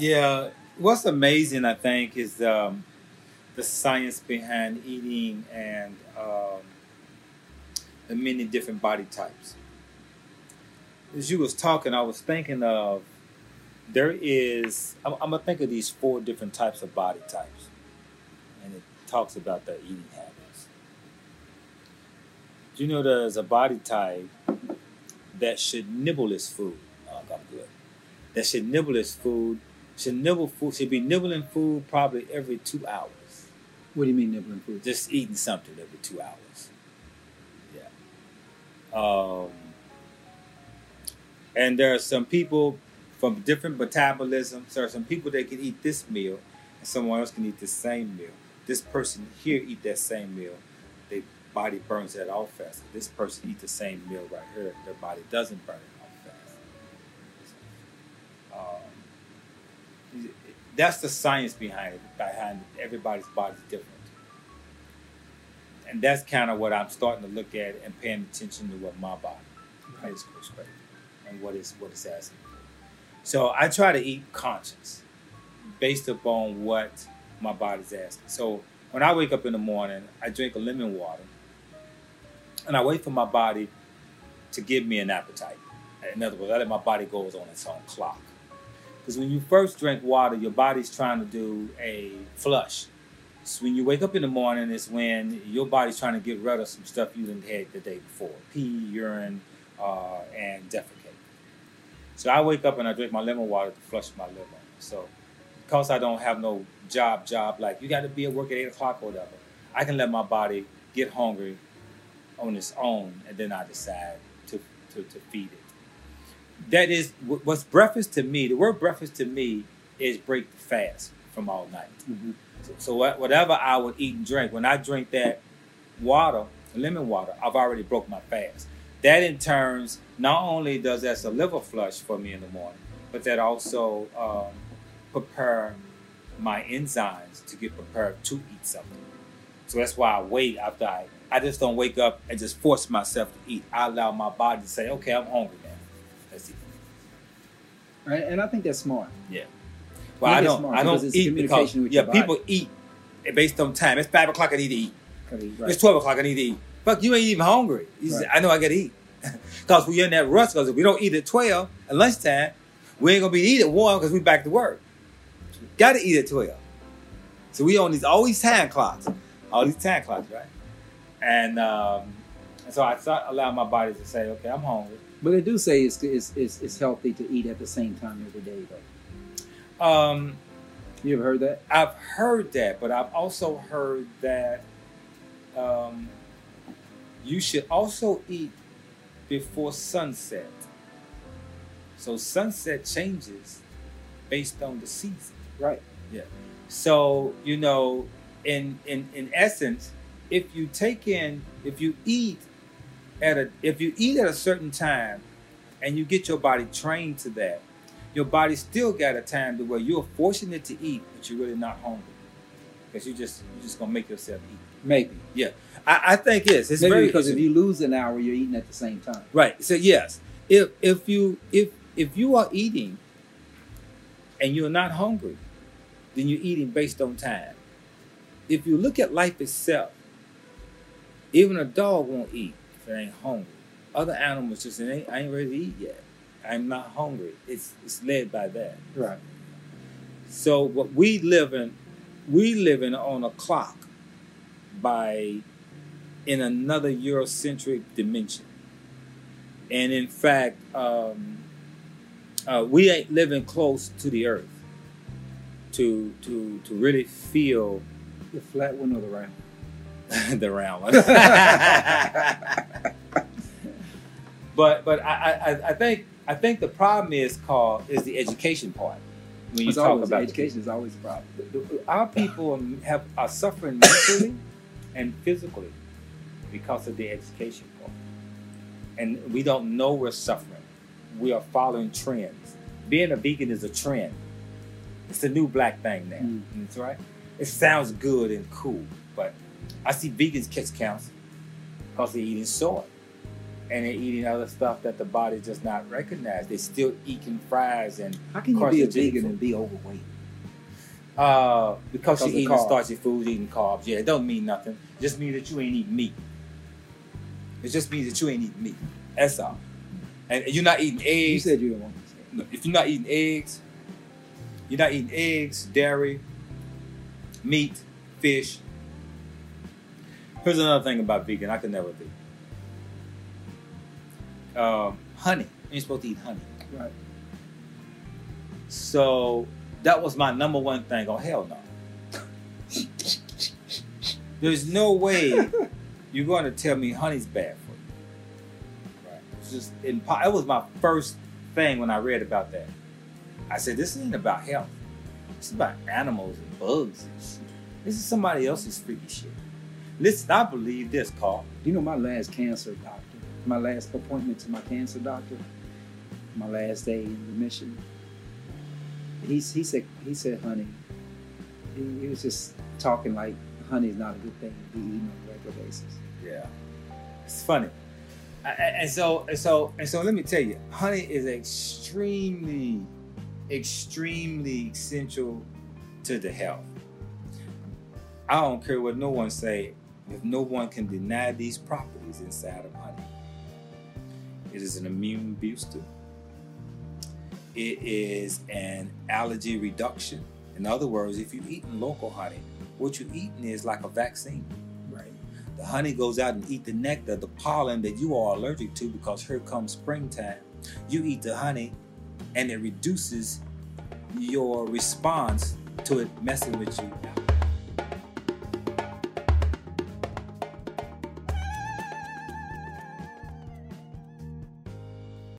Yeah, what's amazing, I think, is um, the science behind eating and um, the many different body types. As you was talking, I was thinking of there is. I'm, I'm gonna think of these four different types of body types, and it talks about their eating habits. Do you know there's a body type that should nibble its food? Oh, I'm good. That should nibble its food. Should nibble food. Should be nibbling food probably every two hours. What do you mean nibbling food? Just eating something every two hours. Yeah. Um, and there are some people from different metabolisms. There are some people that can eat this meal, and someone else can eat the same meal. This person here eat that same meal, their body burns that off faster. This person eat the same meal right here, their body doesn't burn it that's the science behind it. Behind it. everybody's body's different, and that's kind of what I'm starting to look at and paying attention to what my body is craving and what is what it's asking for. So I try to eat conscious, based upon what my body's asking. So when I wake up in the morning, I drink a lemon water, and I wait for my body to give me an appetite. In other words, I let my body go on its own clock. Because when you first drink water, your body's trying to do a flush. So when you wake up in the morning, it's when your body's trying to get rid of some stuff you didn't had the day before: pee, urine, uh, and defecate. So I wake up and I drink my lemon water to flush my liver. So because I don't have no job, job like you got to be at work at eight o'clock or whatever, I can let my body get hungry on its own, and then I decide to to, to feed it. That is what's breakfast to me. The word breakfast to me is break the fast from all night. Mm-hmm. So, so whatever I would eat and drink, when I drink that water, lemon water, I've already broke my fast. That in turns, not only does that's a liver flush for me in the morning, but that also um, prepare my enzymes to get prepared to eat something. So that's why I wait after I. I just don't wake up and just force myself to eat. I allow my body to say, "Okay, I'm hungry now. Let's eat." Right, and I think that's smart. Yeah. Well, I, I don't. I don't eat because yeah, people eat based on time. It's five o'clock. I need to eat. Right. It's twelve o'clock. I need to eat. Fuck, you ain't even hungry. You right. say, I know I gotta eat. Because we in that rush, because if we don't eat at 12 at lunchtime, we ain't gonna be eating at 1 because we back to work. Gotta eat at 12. So we on these all these time clocks. All these time clocks, right? And um, and so I start allowing my body to say, okay, I'm hungry. But they do say it's, it's, it's, it's healthy to eat at the same time every day, though. Um, you ever heard that? I've heard that, but I've also heard that um, you should also eat before sunset. So sunset changes based on the season. Right. Yeah. So, you know, in in in essence, if you take in if you eat at a if you eat at a certain time and you get your body trained to that, your body still got a time to where you're fortunate to eat, but you're really not hungry. Because you just you're just gonna make yourself eat. Maybe. Yeah. I, I think yes. It's Maybe very because if you lose an hour, you're eating at the same time. Right. So yes, if if you if if you are eating and you're not hungry, then you're eating based on time. If you look at life itself, even a dog won't eat it ain't hungry. Other animals just ain't I ain't ready to eat yet. I'm not hungry. It's it's led by that. Right. So what we live in, we living on a clock by in another Eurocentric dimension. And in fact, um, uh, we ain't living close to the earth to to to really feel the flat one or the round. the round one. but but I, I, I think I think the problem is called is the education part. When you it's talk about education is always a problem. Our people have are suffering mentally and physically because of the education part. And we don't know we're suffering. We are following trends. Being a vegan is a trend. It's the new black thing now. Mm. That's right. It sounds good and cool, but I see vegans catch cancer because they're eating soy. And they're eating other stuff that the body does not recognize. They're still eating fries and How can you be a vegan food. and be overweight? uh, because Because you're eating carbs. starchy foods, eating carbs. Yeah, it don't mean nothing. It just means that you ain't eating meat. It just means that you ain't eating meat. That's all. And you're not eating eggs. You said you didn't want to say. No, if you're not eating eggs, you're not eating eggs, dairy, meat, fish. Here's another thing about vegan I could never do. Um, honey. You're supposed to eat honey. Right. So that was my number one thing. Oh hell no. There's no way you're going to tell me honey's bad for you. Right. It's just impo- That was my first thing when I read about that. I said, this isn't about health. It's about animals and bugs and shit. This is somebody else's freaky shit. Listen, I believe this, Carl. You know, my last cancer doctor, my last appointment to my cancer doctor, my last day in remission. He, he said, he said, honey. He, he was just talking like honey is not a good thing to be eating on a regular basis. Yeah, it's funny. A- a- And so, and so, and so, let me tell you, honey is extremely, extremely essential to the health. I don't care what no one say. If no one can deny these properties inside of honey, it is an immune booster. It is an allergy reduction. In other words, if you're eating local honey, what you're eating is like a vaccine. Right. The honey goes out and eat the nectar, the pollen that you are allergic to because here comes springtime. You eat the honey and it reduces your response to it messing with you